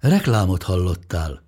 Reklámot hallottál.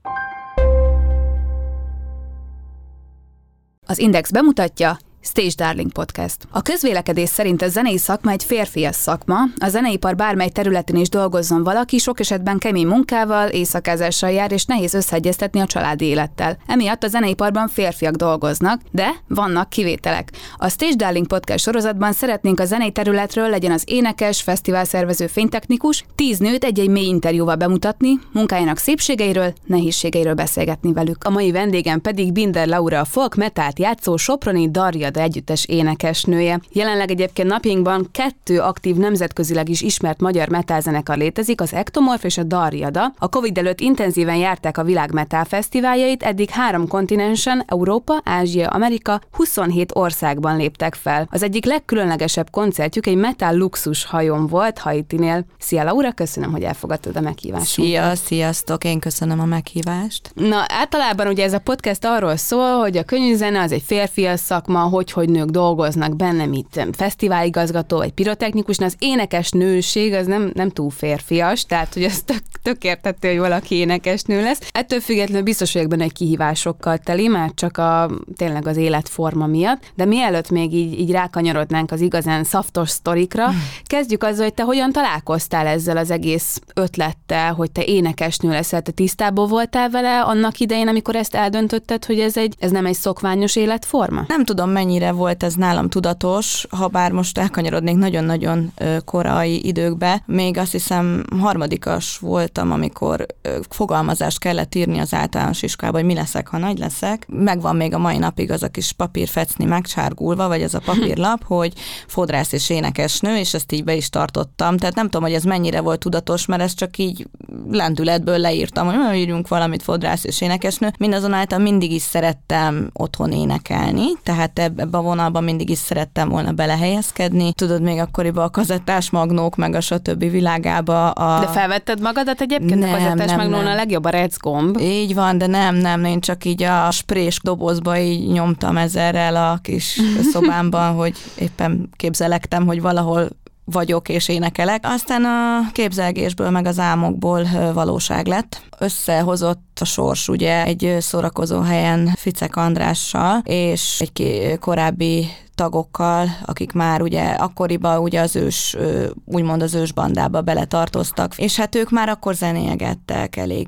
Az Index bemutatja Stage Darling Podcast. A közvélekedés szerint a zenei szakma egy férfias szakma, a zeneipar bármely területén is dolgozzon valaki, sok esetben kemény munkával, éjszakázással jár, és nehéz összeegyeztetni a családi élettel. Emiatt a zeneiparban férfiak dolgoznak, de vannak kivételek. A Stage Darling Podcast sorozatban szeretnénk a zenei területről legyen az énekes, fesztiválszervező, fénytechnikus, tíz nőt egy-egy mély interjúval bemutatni, munkájának szépségeiről, nehézségeiről beszélgetni velük. A mai vendégem pedig Binder Laura, a folk metált játszó Soproni Darja Darjada együttes énekesnője. Jelenleg egyébként napjainkban kettő aktív nemzetközileg is ismert magyar metálzenekar létezik, az Ektomorf és a Darjada. A Covid előtt intenzíven járták a világ metal fesztiváljait, eddig három kontinensen, Európa, Ázsia, Amerika, 27 országban léptek fel. Az egyik legkülönlegesebb koncertjük egy metal luxus hajón volt Haitinél. Szia Laura, köszönöm, hogy elfogadtad a meghívást. Szia, sziasztok, én köszönöm a meghívást. Na, általában ugye ez a podcast arról szól, hogy a könyvzene az egy férfias szakma, hogy, hogy nők dolgoznak benne, mint fesztiváligazgató vagy pirotechnikus, az énekes nőség az nem, nem túl férfias, tehát hogy ez tök, tök értető, hogy valaki énekes nő lesz. Ettől függetlenül biztos vagyok benne, hogy kihívásokkal teli, már csak a, tényleg az életforma miatt. De mielőtt még így, így rákanyarodnánk az igazán szaftos sztorikra, hmm. kezdjük azzal, hogy te hogyan találkoztál ezzel az egész ötlettel, hogy te énekesnő leszel, te tisztában voltál vele annak idején, amikor ezt eldöntötted, hogy ez, egy, ez nem egy szokványos életforma? Nem tudom, mennyire volt ez nálam tudatos, ha bár most elkanyarodnék nagyon-nagyon korai időkbe. Még azt hiszem harmadikas voltam, amikor fogalmazást kellett írni az általános iskolába, hogy mi leszek, ha nagy leszek. Megvan még a mai napig az a kis papírfecni megcsárgulva, vagy ez a papírlap, hogy fodrász és énekesnő, és ezt így be is tartottam. Tehát nem tudom, hogy ez mennyire volt tudatos, mert ezt csak így lendületből leírtam, hogy írjunk valamit fodrász és énekesnő. Mindazonáltal mindig is szerettem otthon énekelni, tehát ebbe a vonalban mindig is szerettem volna belehelyezkedni. Tudod, még akkoriban a kazettás magnók, meg a stb. világába. A... De felvetted magadat egyébként? Nem, a kazettás nem, magnón nem. a legjobb a gomb. Így van, de nem, nem, én csak így a sprés dobozba így nyomtam ezerrel a kis szobámban, hogy éppen képzelektem, hogy valahol vagyok és énekelek. Aztán a képzelgésből meg az álmokból valóság lett. Összehozott a sors ugye egy szórakozó helyen Ficek Andrással, és egy korábbi tagokkal, akik már ugye akkoriban ugye az ős, úgymond az ős bandába beletartoztak, és hát ők már akkor zenégettek elég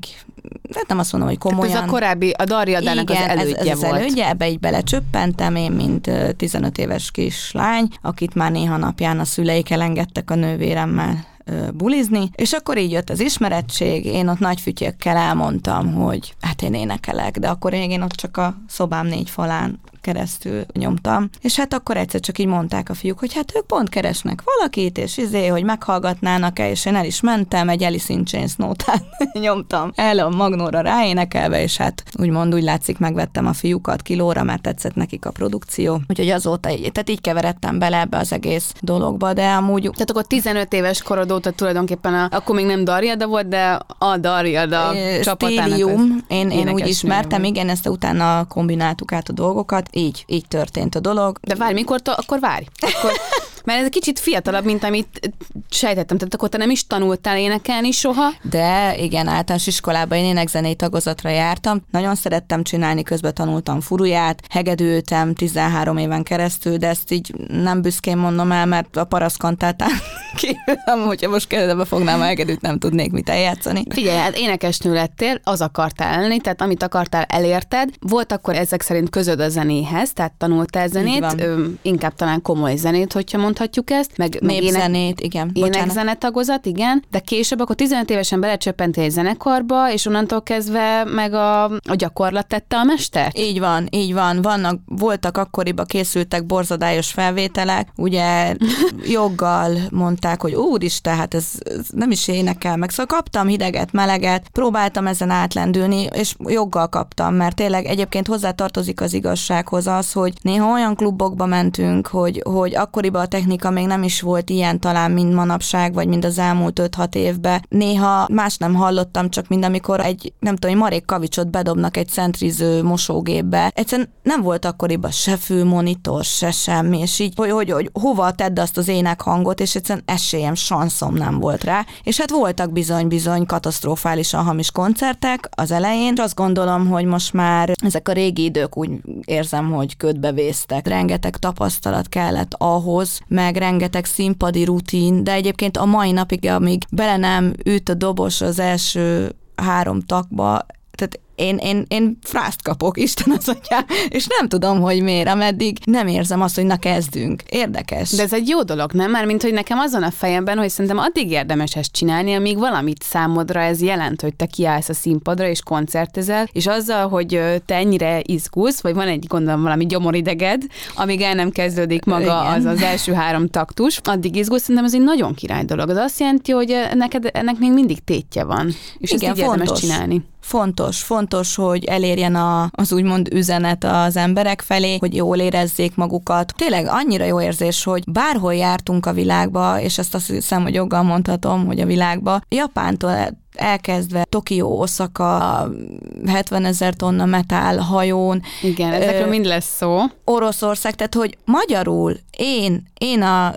hát nem azt mondom, hogy komolyan. Tehát ez a korábbi, a Darjadának az elődje ez, ez volt. az elődje, ebbe így belecsöppentem én, mint 15 éves kislány, akit már néha napján a szüleik elengedtek a nővéremmel bulizni, és akkor így jött az ismerettség, én ott nagy fütyökkel elmondtam, hogy hát én énekelek, de akkor én ott csak a szobám négy falán keresztül nyomtam, és hát akkor egyszer csak így mondták a fiúk, hogy hát ők pont keresnek valakit, és izé, hogy meghallgatnának-e, és én el is mentem, egy Alice in Chains nótát nyomtam el a magnóra ráénekelve, és hát úgymond úgy látszik, megvettem a fiúkat kilóra, mert tetszett nekik a produkció. Úgyhogy azóta így, tehát így keveredtem bele ebbe az egész dologba, de amúgy... Tehát akkor 15 éves korod óta tulajdonképpen, a, akkor még nem Darjada volt, de a Darjada csapatának. Stílium, én, én úgy ismertem, igen, ezt utána kombináltuk át a dolgokat, így, így történt a dolog. De várj, mikor, akkor várj. Akkor, mert ez egy kicsit fiatalabb, mint amit sejtettem. Tehát akkor te nem is tanultál énekelni soha? De igen, általános iskolában én énekzenei tagozatra jártam. Nagyon szerettem csinálni, közben tanultam furuját, hegedültem 13 éven keresztül, de ezt így nem büszkén mondom el, mert a paraszkantátán kívül, hogyha most kérdezve fognám a hegedűt, nem tudnék mit eljátszani. Figyelj, hát énekesnő lettél, az akartál lenni, tehát amit akartál, elérted. Volt akkor ezek szerint közöd a zenéhez, tehát tanultál zenét, inkább talán komoly zenét, hogyha mond mondhatjuk ezt, meg, meg Népzenét, igen. Bocsánat. énekzenetagozat, igen, de később akkor 15 évesen belecsöppentél egy zenekarba, és onnantól kezdve meg a, a gyakorlat tette a mester? Így van, így van. Vannak, voltak akkoriban készültek borzadályos felvételek, ugye joggal mondták, hogy úristen, hát ez, ez nem is énekel meg. Szóval kaptam hideget, meleget, próbáltam ezen átlendülni, és joggal kaptam, mert tényleg egyébként hozzá tartozik az igazsághoz az, hogy néha olyan klubokba mentünk, hogy, hogy akkoriban a technika még nem is volt ilyen talán, mint manapság, vagy mint az elmúlt 5-6 évben. Néha más nem hallottam, csak mint amikor egy, nem tudom, egy marék kavicsot bedobnak egy centriző mosógépbe. Egyszerűen nem volt akkoriban se fülmonitor, se semmi, és így, hogy, hogy, hogy hova tedd azt az énekhangot, és egyszerűen esélyem, sanszom nem volt rá. És hát voltak bizony-bizony katasztrofálisan hamis koncertek az elején, és azt gondolom, hogy most már ezek a régi idők úgy érzem, hogy ködbevésztek. Rengeteg tapasztalat kellett ahhoz, meg rengeteg színpadi rutin, de egyébként a mai napig, amíg bele nem üt a dobos az első három takba, én, én, én frászt kapok, Isten az atyám, és nem tudom, hogy miért, ameddig nem érzem azt, hogy na kezdünk. Érdekes. De ez egy jó dolog, nem? Már mint hogy nekem azon a fejemben, hogy szerintem addig érdemes ezt csinálni, amíg valamit számodra ez jelent, hogy te kiállsz a színpadra és koncertezel, és azzal, hogy te ennyire izgulsz, vagy van egy gondolom valami gyomorideged, amíg el nem kezdődik maga Igen. az az első három taktus, addig izgulsz, szerintem ez egy nagyon király dolog. Az azt jelenti, hogy neked ennek még mindig tétje van, és Igen, ezt így fontos. érdemes csinálni fontos, fontos, hogy elérjen a, az úgymond üzenet az emberek felé, hogy jól érezzék magukat. Tényleg annyira jó érzés, hogy bárhol jártunk a világba, és ezt azt hiszem, hogy joggal mondhatom, hogy a világba, Japántól elkezdve Tokió, Osaka, 70 ezer tonna metál hajón. Igen, ezekről mind lesz szó. Oroszország, tehát hogy magyarul én, én a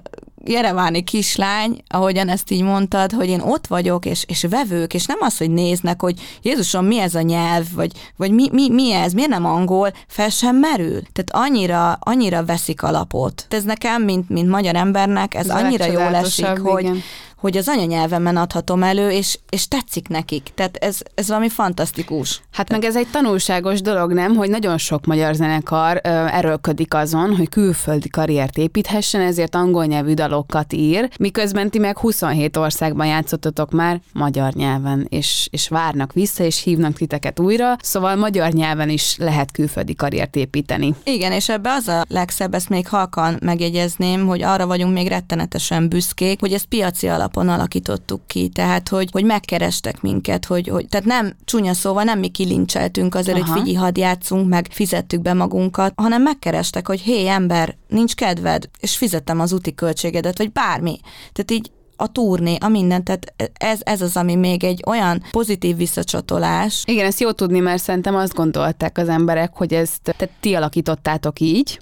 jereváni kislány, ahogyan ezt így mondtad, hogy én ott vagyok, és, és vevők, és nem az, hogy néznek, hogy Jézusom, mi ez a nyelv, vagy, vagy mi, mi, mi ez, miért nem angol, fel sem merül. Tehát annyira, annyira veszik alapot. Ez nekem, mint, mint magyar embernek, ez, ez annyira jól esik, igen. hogy, hogy az anyanyelvemen adhatom elő, és, és tetszik nekik. Tehát ez, ez valami fantasztikus. Hát meg ez egy tanulságos dolog, nem? Hogy nagyon sok magyar zenekar ö, erőlködik azon, hogy külföldi karriert építhessen, ezért angol nyelvű dalokat ír, miközben ti meg 27 országban játszottatok már magyar nyelven, és, és várnak vissza, és hívnak titeket újra, szóval magyar nyelven is lehet külföldi karriert építeni. Igen, és ebbe az a legszebb, ezt még halkan megjegyezném, hogy arra vagyunk még rettenetesen büszkék, hogy ez piaci alap alapon alakítottuk ki, tehát hogy, hogy megkerestek minket, hogy, hogy tehát nem csúnya szóval nem mi kilincseltünk azért, Aha. hogy figyelj, hadd játszunk, meg fizettük be magunkat, hanem megkerestek, hogy hé ember, nincs kedved, és fizettem az úti költségedet, vagy bármi. Tehát így a turné, a minden, tehát ez, ez az, ami még egy olyan pozitív visszacsatolás. Igen, ezt jó tudni, mert szerintem azt gondolták az emberek, hogy ezt tehát ti alakítottátok így.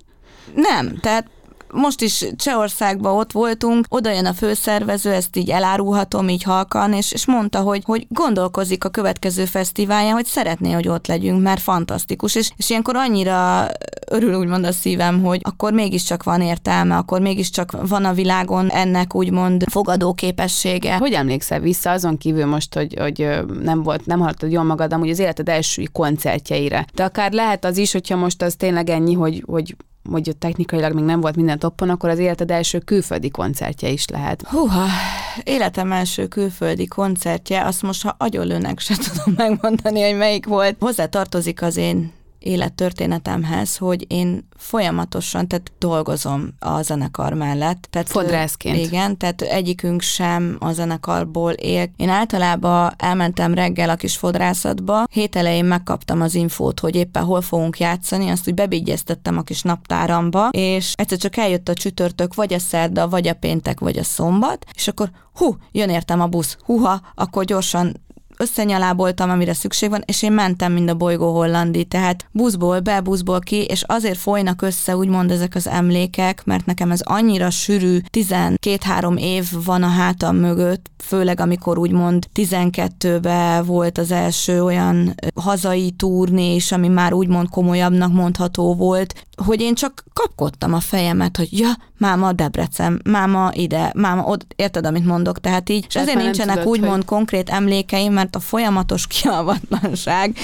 Nem, tehát most is Csehországban ott voltunk, oda jön a főszervező, ezt így elárulhatom így halkan, és, és mondta, hogy, hogy gondolkozik a következő fesztiválján, hogy szeretné, hogy ott legyünk, mert fantasztikus, és, és ilyenkor annyira örül úgymond a szívem, hogy akkor mégiscsak van értelme, akkor mégiscsak van a világon ennek úgymond fogadóképessége. Hogy emlékszel vissza azon kívül most, hogy, hogy nem volt, nem hallottad jól magad, amúgy az életed első koncertjeire. De akár lehet az is, hogyha most az tényleg ennyi, hogy, hogy hogy technikailag még nem volt minden toppon, akkor az életed első külföldi koncertje is lehet. Húha, életem első külföldi koncertje, azt most ha agyonlőnek se tudom megmondani, hogy melyik volt. Hozzá tartozik az én élettörténetemhez, hogy én folyamatosan, tehát dolgozom a zenekar mellett. Tehát, Fodrászként. Igen, tehát egyikünk sem a zenekarból él. Én általában elmentem reggel a kis fodrászatba, hét elején megkaptam az infót, hogy éppen hol fogunk játszani, azt úgy bebigyeztettem a kis naptáramba, és egyszer csak eljött a csütörtök, vagy a szerda, vagy a péntek, vagy a szombat, és akkor hú, jön értem a busz, huha, akkor gyorsan összenyaláboltam, amire szükség van, és én mentem, mind a bolygó hollandi, tehát buszból be, buszból ki, és azért folynak össze úgymond ezek az emlékek, mert nekem ez annyira sűrű, 12-3 év van a hátam mögött, főleg amikor úgymond 12-ben volt az első olyan hazai turné is, ami már úgymond komolyabbnak mondható volt, hogy én csak kapkodtam a fejemet, hogy ja, máma Debrecen, máma ide, máma ott, érted, amit mondok, tehát így, és ezért nincsenek tudod, úgymond hogy... konkrét emlékeim, mert a folyamatos kialvatlanság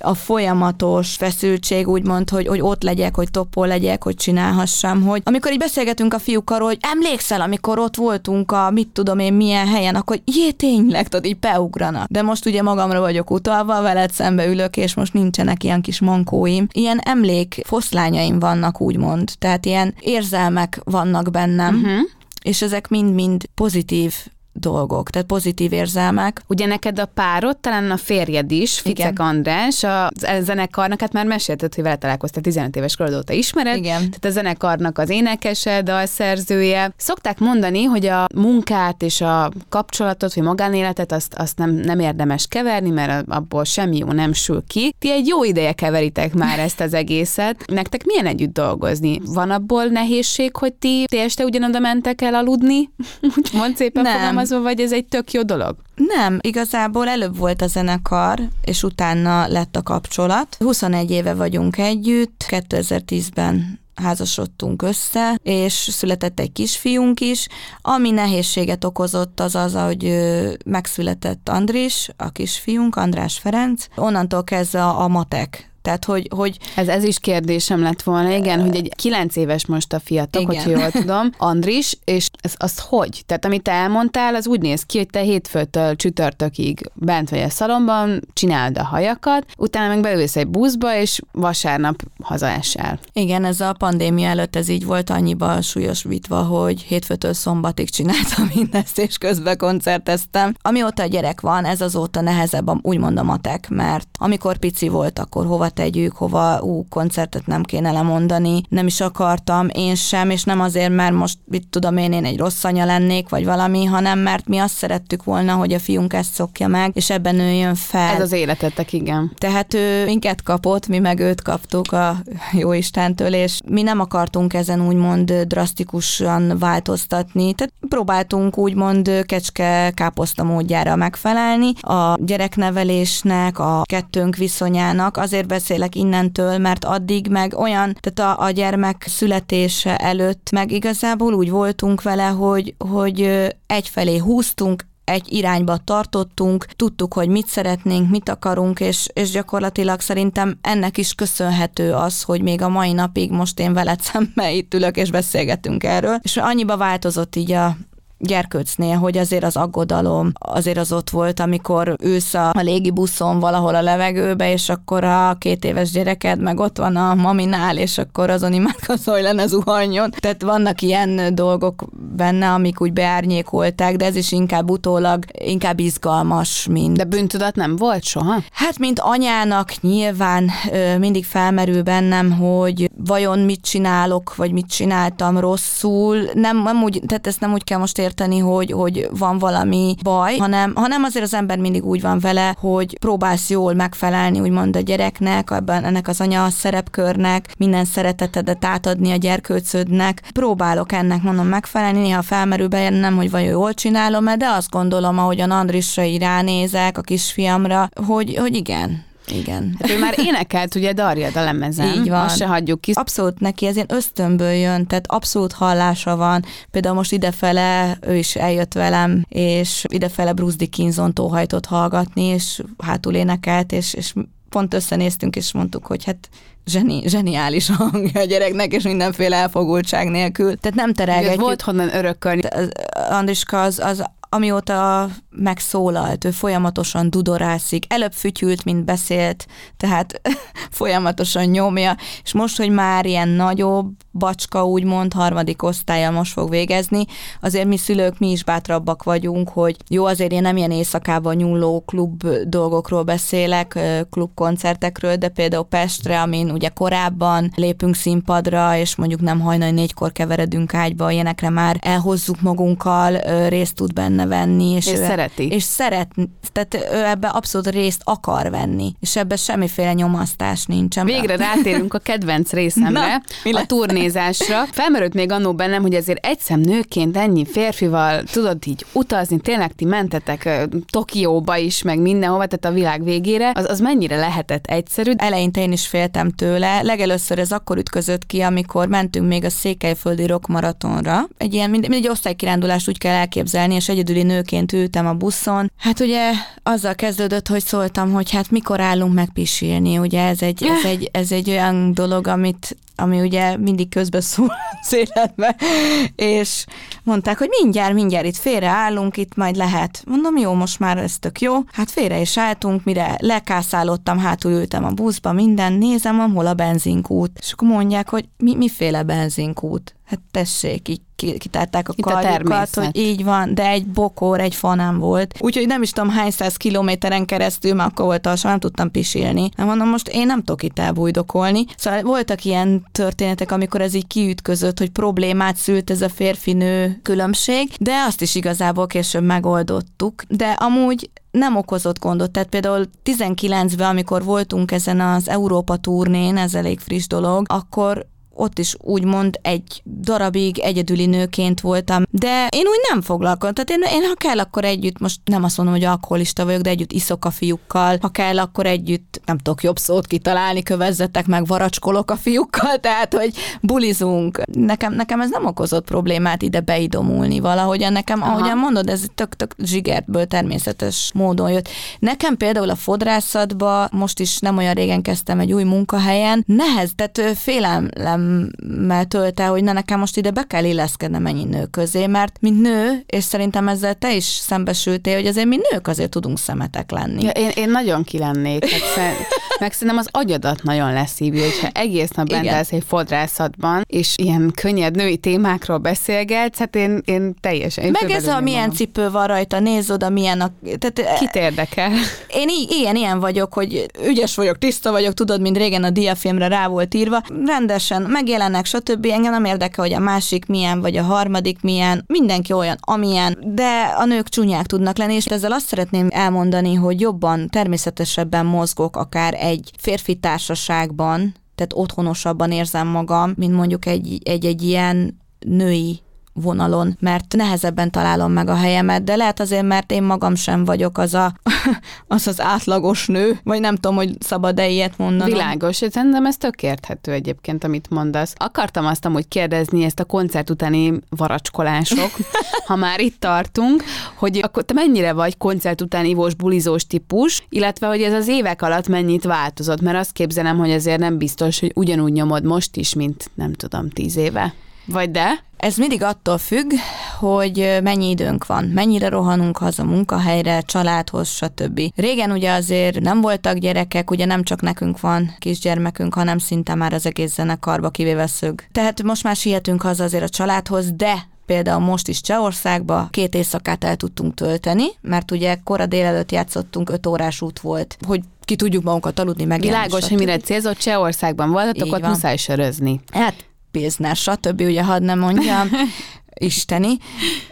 a folyamatos feszültség, úgymond, hogy, hogy ott legyek, hogy topó legyek, hogy csinálhassam, hogy amikor így beszélgetünk a fiúkkal, hogy emlékszel, amikor ott voltunk a mit tudom én milyen helyen, akkor jé, tényleg, tudod, így beugranak. De most ugye magamra vagyok utalva, veled szembe ülök, és most nincsenek ilyen kis mankóim. Ilyen emlék foszlányaim vannak, úgymond. Tehát ilyen érzelmek vannak bennem, uh-huh. és ezek mind-mind pozitív dolgok, tehát pozitív érzelmek. Ugye neked a párod, talán a férjed is, Ficek Igen. András, a zenekarnak, hát már mesélted, hogy vele találkoztál 15 éves korod óta ismered. Igen. Tehát a zenekarnak az énekese, dalszerzője. Szokták mondani, hogy a munkát és a kapcsolatot, vagy magánéletet azt, azt nem, nem érdemes keverni, mert abból semmi jó nem sül ki. Ti egy jó ideje keveritek már ezt az egészet. Nektek milyen együtt dolgozni? Van abból nehézség, hogy ti, ti este ugyanoda mentek el aludni? Mond szépen nem fogalmazva, vagy ez egy tök jó dolog? Nem, igazából előbb volt a zenekar, és utána lett a kapcsolat. 21 éve vagyunk együtt, 2010-ben házasodtunk össze, és született egy kisfiunk is. Ami nehézséget okozott az az, hogy megszületett Andris, a kisfiunk, András Ferenc. Onnantól kezdve a matek tehát, hogy, hogy... Ez, ez is kérdésem lett volna, igen, hogy egy kilenc éves most a fiatal, hogyha jól tudom, Andris, és ez, az hogy? Tehát amit te elmondtál, az úgy néz ki, hogy te hétfőtől csütörtökig bent vagy a szalomban, csináld a hajakat, utána meg beülsz egy buszba, és vasárnap hazaesel. Igen, ez a pandémia előtt ez így volt annyiba súlyosítva, hogy hétfőtől szombatig csináltam mindezt, és közben koncerteztem. Amióta a gyerek van, ez azóta nehezebb, úgymond a matek, mert amikor pici volt, akkor hova tegyük, hova ú, koncertet nem kéne lemondani, nem is akartam, én sem, és nem azért, mert most mit tudom én, én egy rossz anya lennék, vagy valami, hanem mert mi azt szerettük volna, hogy a fiunk ezt szokja meg, és ebben nőjön fel. Ez az életetek, igen. Tehát ő minket kapott, mi meg őt kaptuk a jó Istentől, és mi nem akartunk ezen úgymond drasztikusan változtatni, tehát próbáltunk úgymond kecske káposzta módjára megfelelni a gyereknevelésnek, a kettőnk viszonyának, azért beszélek innentől, mert addig meg olyan, tehát a, a gyermek születése előtt meg igazából úgy voltunk vele, hogy, hogy egyfelé húztunk, egy irányba tartottunk, tudtuk, hogy mit szeretnénk, mit akarunk, és, és gyakorlatilag szerintem ennek is köszönhető az, hogy még a mai napig most én veled szembe itt ülök, és beszélgetünk erről, és annyiba változott így a, gyerkőcnél, hogy azért az aggodalom azért az ott volt, amikor ősz a, a légi buszon valahol a levegőbe, és akkor a két éves gyereked meg ott van a maminál, és akkor azon imádkozol, hogy lenne zuhanyon. Tehát vannak ilyen dolgok benne, amik úgy beárnyékolták, de ez is inkább utólag, inkább izgalmas, mint... De bűntudat nem volt soha? Hát, mint anyának nyilván mindig felmerül bennem, hogy vajon mit csinálok, vagy mit csináltam rosszul. Nem, nem úgy, tehát ezt nem úgy kell most érteni, hogy, hogy van valami baj, hanem, hanem azért az ember mindig úgy van vele, hogy próbálsz jól megfelelni, úgymond a gyereknek, ebben ennek az anya szerepkörnek, minden szeretetedet átadni a gyerkőcödnek. Próbálok ennek, mondom, megfelelni, néha felmerül bennem, hogy vajon jól csinálom-e, de azt gondolom, ahogyan Andrisra így ránézek, a kisfiamra, hogy, hogy igen, igen. Hát ő már énekelt ugye Darjad a lemezen. Így van. Azt se hagyjuk ki. Abszolút neki ez ilyen ösztönből jön, tehát abszolút hallása van. Például most idefele ő is eljött velem, és idefele Bruce Dickinson tóhajtott hallgatni, és hátul énekelt, és, és pont összenéztünk, és mondtuk, hogy hát zseni, zseniális a hangja a gyereknek, és mindenféle elfogultság nélkül. Tehát nem terelgetjük. volt honnan örökölni. Andriska az, az amióta megszólalt, ő folyamatosan dudorászik, előbb fütyült, mint beszélt, tehát folyamatosan nyomja, és most, hogy már ilyen nagyobb bacska, úgymond harmadik osztálya most fog végezni, azért mi szülők, mi is bátrabbak vagyunk, hogy jó, azért én nem ilyen éjszakában nyúló klub dolgokról beszélek, klubkoncertekről, de például Pestre, amin ugye korábban lépünk színpadra, és mondjuk nem hajnal négykor keveredünk ágyba, ilyenekre már elhozzuk magunkkal, részt tud benne venni. És, és szereti. És szeret, tehát ő ebbe abszolút részt akar venni, és ebbe semmiféle nyomasztás nincsen. Végre rátérünk a kedvenc részemre, Na, a turnézásra. Felmerült még annó bennem, hogy azért egyszem nőként ennyi férfival tudod így utazni, tényleg ti mentetek Tokióba is, meg mindenhova, tehát a világ végére, az, az mennyire lehetett egyszerű? Eleinte én is féltem tőle. Legelőször ez akkor ütközött ki, amikor mentünk még a Székelyföldi Rock Maratonra. Egy ilyen, mind, egy osztálykirándulás úgy kell elképzelni, és egyedüli nőként ültem a buszon. Hát ugye azzal kezdődött, hogy szóltam, hogy hát mikor állunk meg pisilni, ugye ez egy, ez egy, ez egy olyan dolog, amit ami ugye mindig közbe szól az életbe, és mondták, hogy mindjárt, mindjárt itt félreállunk, itt majd lehet. Mondom, jó, most már ez tök jó. Hát félre is álltunk, mire lekászálottam, hátul ültem a buszba, minden, nézem, hol a benzinkút. És akkor mondják, hogy mi, miféle benzinkút? Hát tessék, így kitárták a Itt karjukat, a hogy így van, de egy bokor, egy fanám volt. Úgyhogy nem is tudom hány száz kilométeren keresztül, mert akkor volt alsó, nem tudtam pisilni. Nem mondom, most én nem tudok itt elbújdokolni. Szóval voltak ilyen történetek, amikor ez így kiütközött, hogy problémát szült ez a férfinő különbség, de azt is igazából később megoldottuk. De amúgy nem okozott gondot. Tehát például 19-ben, amikor voltunk ezen az Európa turnén, ez elég friss dolog, akkor ott is úgymond egy darabig egyedüli nőként voltam, de én úgy nem foglalkozom. Tehát én, én ha kell, akkor együtt, most nem azt mondom, hogy alkoholista vagyok, de együtt iszok a fiúkkal, ha kell, akkor együtt, nem tudok jobb szót kitalálni, kövezzetek meg, varacskolok a fiúkkal, tehát, hogy bulizunk. Nekem, nekem ez nem okozott problémát ide beidomulni valahogyan. Nekem, Aha. ahogyan mondod, ez tök-tök zsigertből természetes módon jött. Nekem például a fodrászatba, most is nem olyan régen kezdtem egy új munkahelyen, nehez, tehát félelem félelemmel tölt el, hogy na nekem most ide be kell illeszkednem ennyi nő közé, mert mint nő, és szerintem ezzel te is szembesültél, hogy azért mi nők azért tudunk szemetek lenni. Ja, én, én nagyon kilennék, hát szer- meg szerintem az agyadat nagyon leszívja, hogyha egész nap bent egy fodrászatban, és ilyen könnyed női témákról beszélgetsz, hát én, én teljesen... Én meg ez a milyen magam. cipő van rajta, nézd oda, milyen a... Tehát, Kit érdekel? Én ilyen, ilyen vagyok, hogy ügyes vagyok, tiszta vagyok, tudod, mint régen a diafilmre rá volt írva, rendesen megjelennek, stb. Engem nem érdekel, hogy a másik milyen, vagy a harmadik milyen, mindenki olyan, amilyen, de a nők csúnyák tudnak lenni, és ezzel azt szeretném elmondani, hogy jobban, természetesebben mozgok akár egy férfi társaságban, tehát otthonosabban érzem magam, mint mondjuk egy, egy, egy ilyen női vonalon, mert nehezebben találom meg a helyemet, de lehet azért, mert én magam sem vagyok az a, az, az átlagos nő, vagy nem tudom, hogy szabad-e ilyet mondani. Világos, szerintem ez tök érthető egyébként, amit mondasz. Akartam azt amúgy kérdezni ezt a koncert utáni varacskolások, ha már itt tartunk, hogy akkor te mennyire vagy koncert után ivós, bulizós típus, illetve hogy ez az évek alatt mennyit változott, mert azt képzelem, hogy azért nem biztos, hogy ugyanúgy nyomod most is, mint nem tudom, tíz éve. Vagy de? Ez mindig attól függ, hogy mennyi időnk van, mennyire rohanunk haza munkahelyre, családhoz, stb. Régen ugye azért nem voltak gyerekek, ugye nem csak nekünk van kisgyermekünk, hanem szinte már az egész zenekarba kivéve szög. Tehát most már sietünk haza azért a családhoz, de például most is Csehországba két éjszakát el tudtunk tölteni, mert ugye kora délelőtt játszottunk, öt órás út volt, hogy ki tudjuk magunkat aludni, meg Világos, hogy mire célzott Csehországban voltatok, ott muszáj sörözni. Hát Pilsner, stb. ugye hadd nem mondjam, isteni.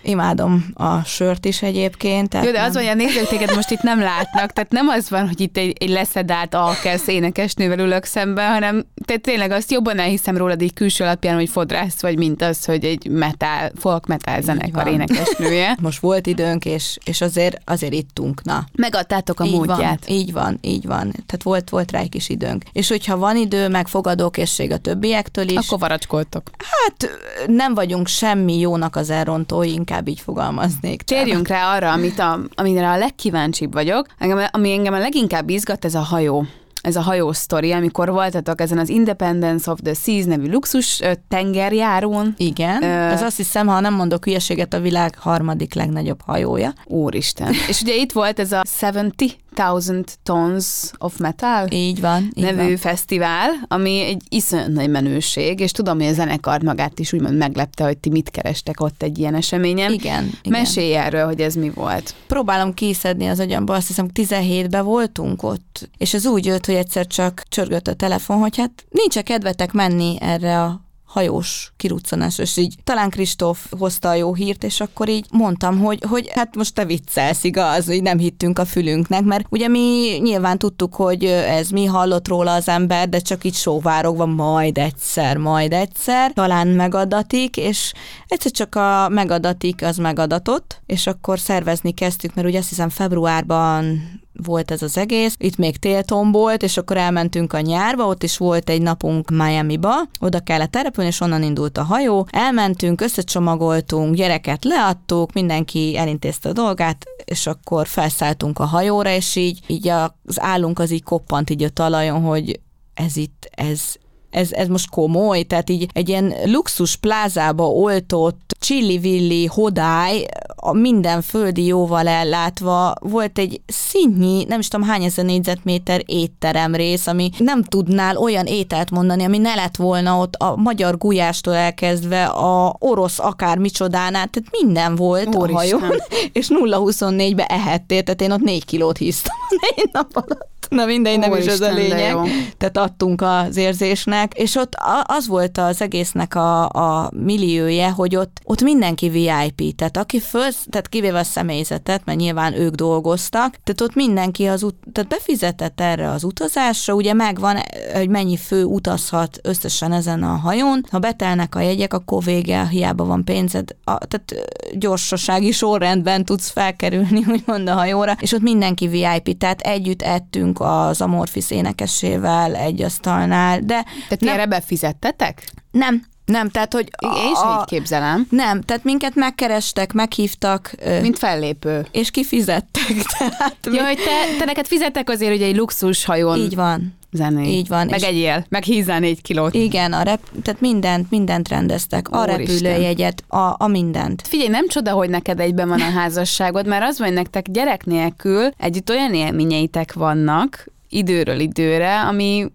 Imádom a sört is egyébként. Tehát Jó, de nem... az olyan a nézők téged most itt nem látnak, tehát nem az van, hogy itt egy, egy leszedált alkesz énekesnővel ülök szembe, hanem te tényleg azt jobban elhiszem rólad egy külső alapján, hogy fodrász vagy, mint az, hogy egy metal, folk metal zenekar énekesnője. Most volt időnk, és, és azért, azért ittunk, na. Megadtátok a így módját. Van, így van, így van. Tehát volt, volt rá egy kis időnk. És hogyha van idő, meg fogadókészség a többiektől is. Akkor varacskoltok. Hát nem vagyunk semmi jó szónak az elrontói, inkább így fogalmaznék. Térjünk rá arra, amit a, amire a legkíváncsibb vagyok, engem, ami engem a leginkább izgat, ez a hajó ez a hajó sztori, amikor voltatok ezen az Independence of the Seas nevű luxus tengerjárón. Igen, uh, ez azt hiszem, ha nem mondok hülyeséget, a világ harmadik legnagyobb hajója. Úristen. És ugye itt volt ez a 70 Thousand Tons of Metal így van, így nevű van. fesztivál, ami egy iszonyat nagy menőség, és tudom, hogy a zenekar magát is úgymond meglepte, hogy ti mit kerestek ott egy ilyen eseményen. Igen. Mesélj igen. erről, hogy ez mi volt. Próbálom kiszedni az agyamba, azt hiszem 17-ben voltunk ott, és ez úgy jött, hogy egyszer csak csörgött a telefon, hogy hát nincs -e kedvetek menni erre a hajós kiruccanás, és így talán Kristóf hozta a jó hírt, és akkor így mondtam, hogy, hogy hát most te viccelsz, igaz, hogy nem hittünk a fülünknek, mert ugye mi nyilván tudtuk, hogy ez mi hallott róla az ember, de csak így sóvárogva, majd egyszer, majd egyszer, talán megadatik, és egyszer csak a megadatik az megadatott, és akkor szervezni kezdtük, mert ugye azt hiszem februárban volt ez az egész. Itt még téltombolt, és akkor elmentünk a nyárba, ott is volt egy napunk Miami-ba, oda kellett terepülni, és onnan indult a hajó. Elmentünk, összecsomagoltunk, gyereket leadtuk, mindenki elintézte a dolgát, és akkor felszálltunk a hajóra, és így, így az állunk az így koppant így a talajon, hogy ez itt, ez, ez, ez most komoly, tehát így egy ilyen luxus plázába oltott csillivilli hodály, a minden földi jóval ellátva, volt egy szintnyi, nem is tudom hány ezer négyzetméter étterem rész, ami nem tudnál olyan ételt mondani, ami ne lett volna ott a magyar gulyástól elkezdve, a orosz akár micsodánál, tehát minden volt Úristen. a hajón, és 0-24-be ehettél, tehát én ott négy kilót hisztam négy nap alatt. Na mindegy, nem Ó, is ez a lényeg. Tehát adtunk az érzésnek, és ott az volt az egésznek a, a millióje, hogy ott, ott mindenki VIP, tehát aki föl, tehát kivéve a személyzetet, mert nyilván ők dolgoztak, tehát ott mindenki az ut, tehát befizetett erre az utazásra, ugye megvan, hogy mennyi fő utazhat összesen ezen a hajón, ha betelnek a jegyek, akkor vége, hiába van pénzed, a, tehát gyorsasági sorrendben tudsz felkerülni, úgymond a hajóra, és ott mindenki VIP, tehát együtt ettünk ültünk az Amorfis énekesével egy asztalnál, de... Tehát nem, erre befizettetek? Nem, nem, tehát, hogy... Én is így képzelem. Nem, tehát minket megkerestek, meghívtak. Mint fellépő. És kifizettek. Tehát ja, hogy te, te neked fizettek azért, hogy egy luxus hajón. Így van. Zené. Így van. Meg egyél, meg hízán négy kilót. Igen, a rep, tehát mindent, mindent rendeztek. A Úristen. repülőjegyet, a, a mindent. Figyelj, nem csoda, hogy neked egyben van a házasságod, mert az van, hogy nektek gyerek nélkül együtt olyan élményeitek vannak, időről időre, ami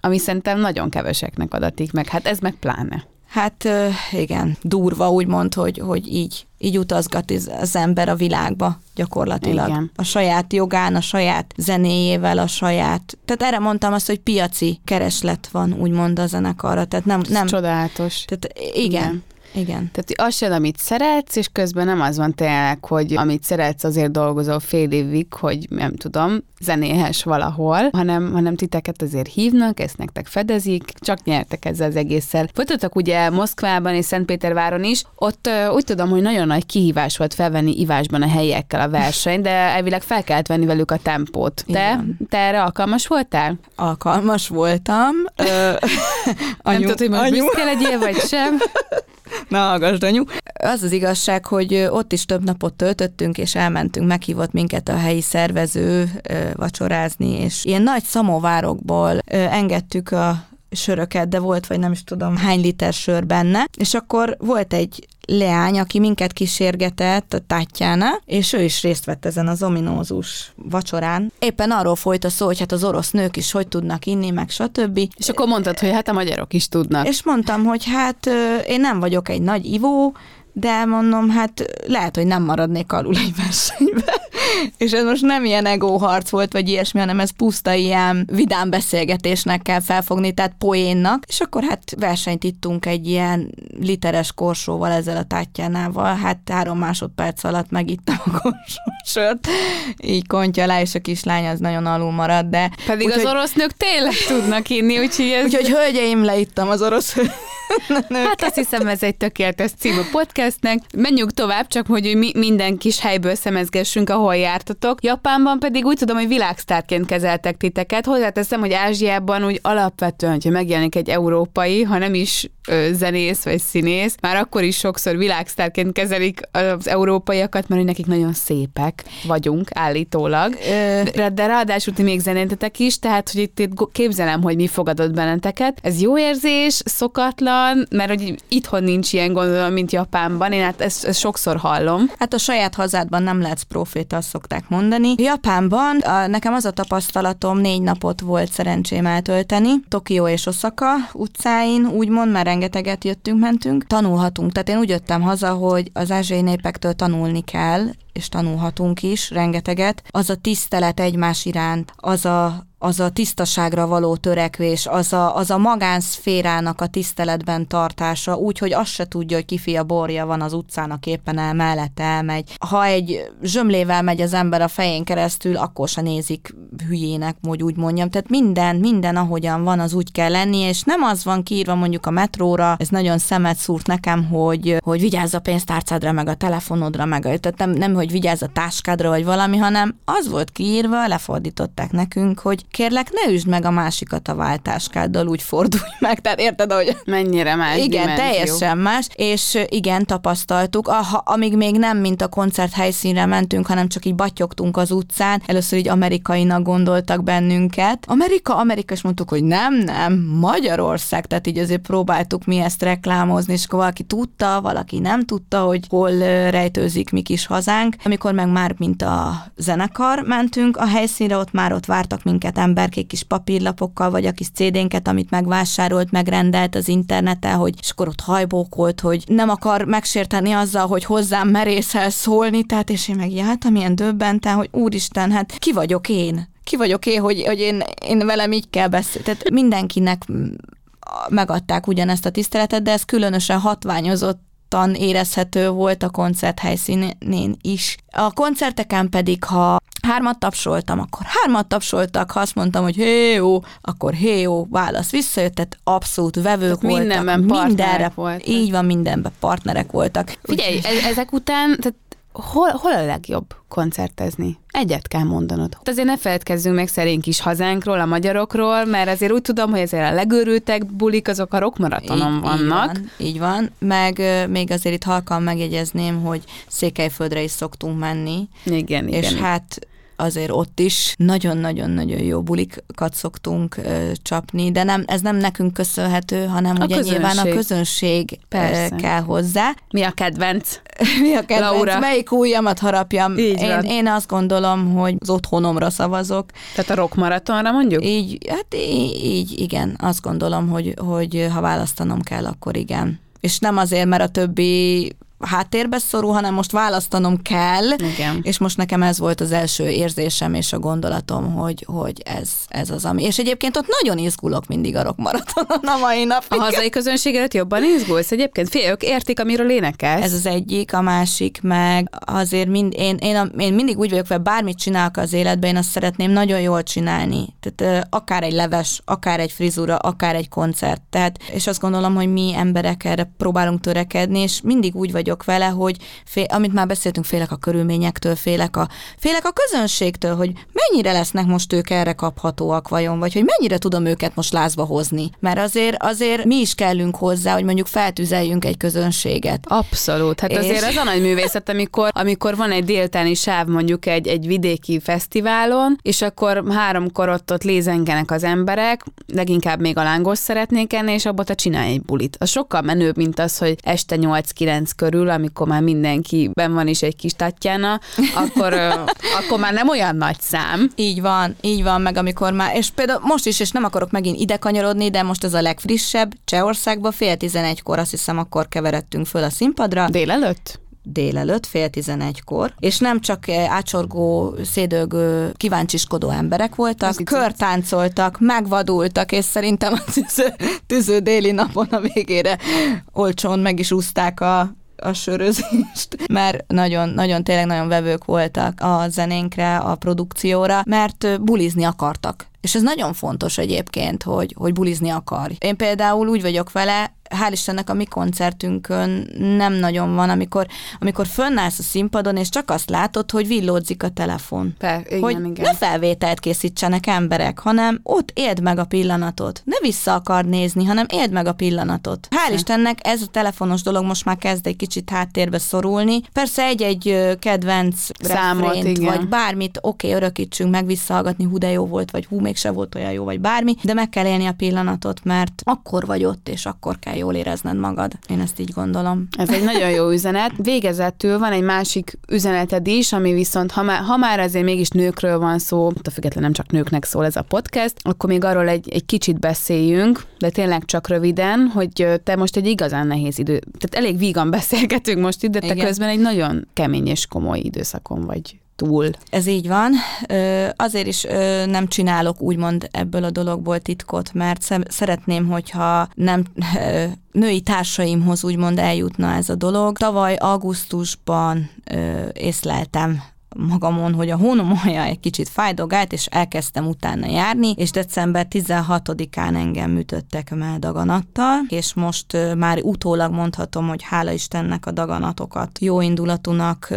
ami szerintem nagyon keveseknek adatik meg. Hát ez meg pláne. Hát igen, durva úgymond, hogy, hogy így, így utazgat az ember a világba gyakorlatilag. Igen. A saját jogán, a saját zenéjével, a saját... Tehát erre mondtam azt, hogy piaci kereslet van úgymond a zenekarra. Tehát nem, nem... Csodálatos. Tehát igen. igen. Igen. Tehát az sem, amit szeretsz, és közben nem az van tényleg, hogy amit szeretsz, azért dolgozol fél évig, hogy nem tudom, zenéhes valahol, hanem, hanem titeket azért hívnak, ezt nektek fedezik, csak nyertek ezzel az egésszel. Folytatok ugye Moszkvában és Szentpéterváron is, ott uh, úgy tudom, hogy nagyon nagy kihívás volt felvenni ivásban a helyekkel a versenyt, de elvileg fel kellett venni velük a tempót. Te, te erre alkalmas voltál? Alkalmas voltam. anyu, nem tudod, hogy most büszke legyél, vagy sem? Na, hallgassd, anyu. Az az igazság, hogy ott is több napot töltöttünk, és elmentünk, meghívott minket a helyi szervező vacsorázni, és ilyen nagy szamovárokból engedtük a söröket, de volt, vagy nem is tudom, hány liter sör benne, és akkor volt egy leány, aki minket kísérgetett, a Tatjana, és ő is részt vett ezen az ominózus vacsorán. Éppen arról folyt a szó, hogy hát az orosz nők is hogy tudnak inni, meg stb. És akkor mondtad, hogy hát a magyarok is tudnak. És mondtam, hogy hát én nem vagyok egy nagy ivó, de mondom, hát lehet, hogy nem maradnék alul egy versenybe. És ez most nem ilyen egóharc volt, vagy ilyesmi, hanem ez puszta ilyen vidám beszélgetésnek kell felfogni, tehát poénnak. És akkor hát versenyt ittunk egy ilyen literes korsóval ezzel a tátjánával, hát három másodperc alatt megittam a korsósört, így kontja le, és a kislány az nagyon alul marad, de... Pedig úgy, az orosz nők tényleg tudnak inni, úgyhogy ez... Úgyhogy hölgyeim, leittam az orosz Hát azt hiszem, ez egy tökéletes cím a podcastnek. Menjünk tovább, csak hogy mi minden kis helyből szemezgessünk, ahol jártatok. Japánban pedig úgy tudom, hogy világsztárként kezeltek titeket. Hozzáteszem, hogy Ázsiában úgy alapvetően, hogyha megjelenik egy európai, ha nem is ö, zenész vagy színész, már akkor is sokszor világsztárként kezelik az európaiakat, mert hogy nekik nagyon szépek vagyunk állítólag. De, de ráadásul ti még zenétetek is, tehát hogy itt, itt képzelem, hogy mi fogadott benneteket. Ez jó érzés, szokatlan, mert hogy itthon nincs ilyen gondolom, mint Japánban. Én hát ezt, ezt sokszor hallom. Hát a saját hazádban nem lehetsz proféta, azt szokták mondani. Japánban a, nekem az a tapasztalatom, négy napot volt szerencsém eltölteni. Tokió és Osaka utcáin, úgymond, mert rengeteget jöttünk, mentünk. Tanulhatunk, tehát én úgy jöttem haza, hogy az ázsiai népektől tanulni kell, és tanulhatunk is rengeteget. Az a tisztelet egymás iránt, az a az a tisztaságra való törekvés, az a, az a magánszférának a tiszteletben tartása, úgy, hogy azt se tudja, hogy kifia borja van az utcának éppen el mellette elmegy. Ha egy zsömlével megy az ember a fején keresztül, akkor se nézik hülyének, hogy úgy mondjam. Tehát minden, minden ahogyan van, az úgy kell lenni, és nem az van kiírva mondjuk a metróra, ez nagyon szemet szúrt nekem, hogy, hogy vigyázz a pénztárcádra, meg a telefonodra, meg tehát nem, nem hogy hogy vigyázz a táskádra, vagy valami, hanem az volt kiírva, lefordították nekünk, hogy kérlek, ne üsd meg a másikat a váltáskáddal, úgy fordulj meg. Tehát érted, hogy... Mennyire más Igen, dimenzió. teljesen más, és igen, tapasztaltuk, ah, amíg még nem, mint a koncert helyszínre mentünk, hanem csak így batyogtunk az utcán, először így amerikainak gondoltak bennünket. Amerika, Amerika, és mondtuk, hogy nem, nem, Magyarország, tehát így azért próbáltuk mi ezt reklámozni, és akkor valaki tudta, valaki nem tudta, hogy hol rejtőzik mi kis hazánk. Amikor meg már, mint a zenekar mentünk a helyszínre, ott már ott vártak minket emberkék kis papírlapokkal, vagy a kis CD-nket, amit megvásárolt, megrendelt az interneten, hogy és akkor ott hajbókolt, hogy nem akar megsérteni azzal, hogy hozzám merészel szólni, tehát és én meg jártam ilyen döbbenten, hogy úristen, hát ki vagyok én? Ki vagyok én, hogy, hogy én, én velem így kell beszélni? Tehát mindenkinek megadták ugyanezt a tiszteletet, de ez különösen hatványozott nyugodtan érezhető volt a koncert helyszínén is. A koncerteken pedig, ha hármat tapsoltam, akkor hármat tapsoltak, ha azt mondtam, hogy hé jó, akkor hé jó, válasz visszajött, tehát abszolút vevők Tehát voltak. mindenben partnerek voltak. Így van, mindenben partnerek voltak. Figyelj, e- ezek után, tehát hol, hol a legjobb koncertezni? Egyet kell mondanod. Hát Azért ne feledkezzünk meg szerénk kis hazánkról, a magyarokról, mert azért úgy tudom, hogy azért a legőrültek bulik azok a rockmaratonon Így- vannak. Így van, így van. Meg még azért itt halkan megjegyezném, hogy Székelyföldre is szoktunk menni, Igen, igen. és hát azért ott is nagyon-nagyon-nagyon jó bulikat szoktunk ö, csapni, de nem, ez nem nekünk köszönhető, hanem A ugye nyilván a közönség. közönség ö, Persze. kell hozzá. Mi a kedvenc? Mi a kedvenc? Laura. Melyik ujjamat harapjam? Így én, van. én azt gondolom, hogy az otthonomra szavazok. Tehát a rockmaratonra mondjuk? Így, hát így, így igen, azt gondolom, hogy, hogy ha választanom kell, akkor igen. És nem azért, mert a többi háttérbe szorul, hanem most választanom kell, Igen. és most nekem ez volt az első érzésem és a gondolatom, hogy, hogy ez, ez az, ami. És egyébként ott nagyon izgulok mindig a rockmaratonon a mai A napig. hazai közönséget jobban izgulsz egyébként? Fél, ők értik, amiről énekelsz. Ez az egyik, a másik meg azért mind, én, én, a, én mindig úgy vagyok, hogy bármit csinálok az életben, én azt szeretném nagyon jól csinálni. Tehát akár egy leves, akár egy frizura, akár egy koncert. Tehát, és azt gondolom, hogy mi emberek erre próbálunk törekedni, és mindig úgy vagyok vele, hogy fél, amit már beszéltünk, félek a körülményektől, félek a, félek a közönségtől, hogy mennyire lesznek most ők erre kaphatóak vajon, vagy hogy mennyire tudom őket most lázba hozni. Mert azért, azért mi is kellünk hozzá, hogy mondjuk feltüzeljünk egy közönséget. Abszolút. Hát És- azért az a nagy művészet, amikor, amikor van egy déltáni sáv mondjuk egy, egy vidéki fesztiválon, és akkor háromkor ott, ott lézengenek az emberek, leginkább még a lángos szeretnék enni, és abban te csinálj egy bulit. Az sokkal menőbb, mint az, hogy este 8-9 körül, amikor már mindenki ben van is egy kis tatjána, akkor, akkor már nem olyan nagy szám. Így van, így van, meg amikor már, és például most is, és nem akarok megint ide kanyarodni, de most ez a legfrissebb, Csehországban fél tizenegykor, azt hiszem akkor keveredtünk föl a színpadra, Délelőtt? délelőtt, fél tizenegykor, és nem csak eh, ácsorgó, szédőgő, kíváncsiskodó emberek voltak, itt- körtáncoltak, megvadultak, és szerintem a tüző, tüző déli napon a végére olcsón meg is úszták a a sörözést, mert nagyon, nagyon, tényleg nagyon vevők voltak a zenénkre, a produkcióra, mert bulizni akartak. És ez nagyon fontos egyébként, hogy, hogy bulizni akar. Én például úgy vagyok vele, hál' Istennek a mi koncertünkön nem nagyon van, amikor, amikor fönnállsz a színpadon, és csak azt látod, hogy villódzik a telefon. Per, igen, hogy igen. ne felvételt készítsenek emberek, hanem ott éld meg a pillanatot. Ne vissza akar nézni, hanem éld meg a pillanatot. Hál' Istennek ez a telefonos dolog most már kezd egy kicsit háttérbe szorulni. Persze egy-egy kedvenc Számot, refrént, igen. vagy bármit, oké, okay, örökítsünk meg, visszahallgatni, hú de jó volt, vagy hú, mégse volt olyan jó, vagy bármi, de meg kell élni a pillanatot, mert akkor vagy ott, és akkor kell jól érezned magad. Én ezt így gondolom. Ez egy nagyon jó üzenet. Végezetül van egy másik üzeneted is, ami viszont, ha már, ha már azért mégis nőkről van szó, a független nem csak nőknek szól ez a podcast, akkor még arról egy, egy kicsit beszéljünk, de tényleg csak röviden, hogy te most egy igazán nehéz idő, tehát elég vígan beszélgetünk most itt, de te Igen. közben egy nagyon kemény és komoly időszakon vagy túl. Ez így van. Azért is nem csinálok úgymond ebből a dologból titkot, mert szeretném, hogyha nem női társaimhoz úgymond eljutna ez a dolog. Tavaly augusztusban észleltem magamon, hogy a hónom egy kicsit fájdogált, és elkezdtem utána járni, és december 16-án engem műtöttek meg daganattal, és most már utólag mondhatom, hogy hála Istennek a daganatokat jó indulatúnak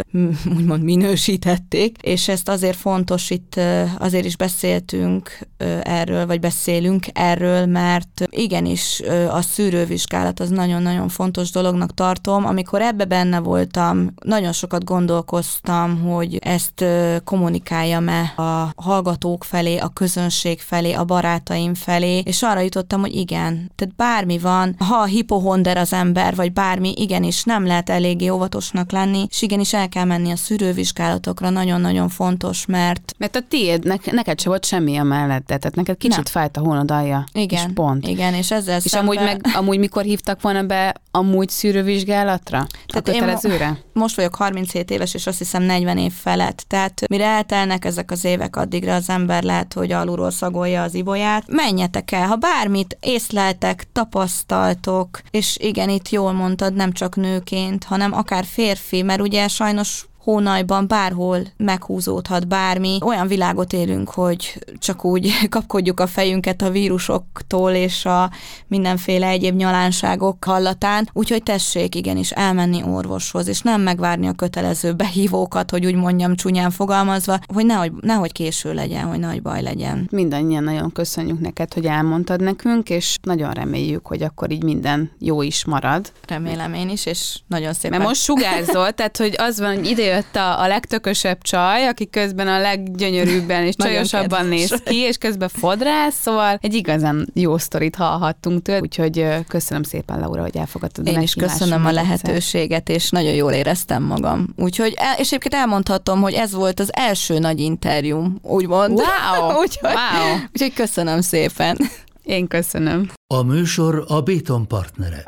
úgymond minősítették, és ezt azért fontos itt, azért is beszéltünk erről, vagy beszélünk erről, mert igenis a szűrővizsgálat az nagyon-nagyon fontos dolognak tartom. Amikor ebbe benne voltam, nagyon sokat gondolkoztam, hogy ezt kommunikáljam-e a hallgatók felé, a közönség felé, a barátaim felé, és arra jutottam, hogy igen, tehát bármi van, ha a hipohonder az ember, vagy bármi, igenis nem lehet eléggé óvatosnak lenni, és igenis el kell menni a szűrővizsgálatokra, nagyon-nagyon fontos, mert... Mert a tiéd, ne, neked se volt semmi a mellett, tehát neked kicsit nem. fájt a hónod alja. Igen, és pont. igen, és ezzel És szemben... amúgy, meg, amúgy mikor hívtak volna be amúgy szűrővizsgálatra? Tehát a kötelezőre? Én most vagyok 37 éves, és azt hiszem 40 év felett. Tehát mire eltelnek ezek az évek, addigra az ember lehet, hogy alulról szagolja az ibolyát. Menjetek el, ha bármit észleltek, tapasztaltok, és igen, itt jól mondtad, nem csak nőként, hanem akár férfi, mert ugye sajnos hónajban bárhol meghúzódhat bármi. Olyan világot élünk, hogy csak úgy kapkodjuk a fejünket a vírusoktól és a mindenféle egyéb nyalánságok hallatán. Úgyhogy tessék igenis elmenni orvoshoz, és nem megvárni a kötelező behívókat, hogy úgy mondjam csúnyán fogalmazva, hogy nehogy, nehogy késő legyen, hogy nagy baj legyen. Mindannyian nagyon köszönjük neked, hogy elmondtad nekünk, és nagyon reméljük, hogy akkor így minden jó is marad. Remélem én is, és nagyon szépen. Mert most sugárzol, tehát hogy az van, hogy ide jött a, a legtökösebb csaj, aki közben a leggyönyörűbben és csajosabban néz ki, és közben fodrász, szóval egy igazán jó sztorit hallhattunk tőle, úgyhogy köszönöm szépen, Laura, hogy elfogadtad Én is köszönöm a lehetőséget, és nagyon jól éreztem magam. Úgyhogy, el, és egyébként elmondhatom, hogy ez volt az első nagy interjúm, úgymond. Wow! úgyhogy, wow! úgyhogy köszönöm szépen. Én köszönöm. A műsor a Béton partnere.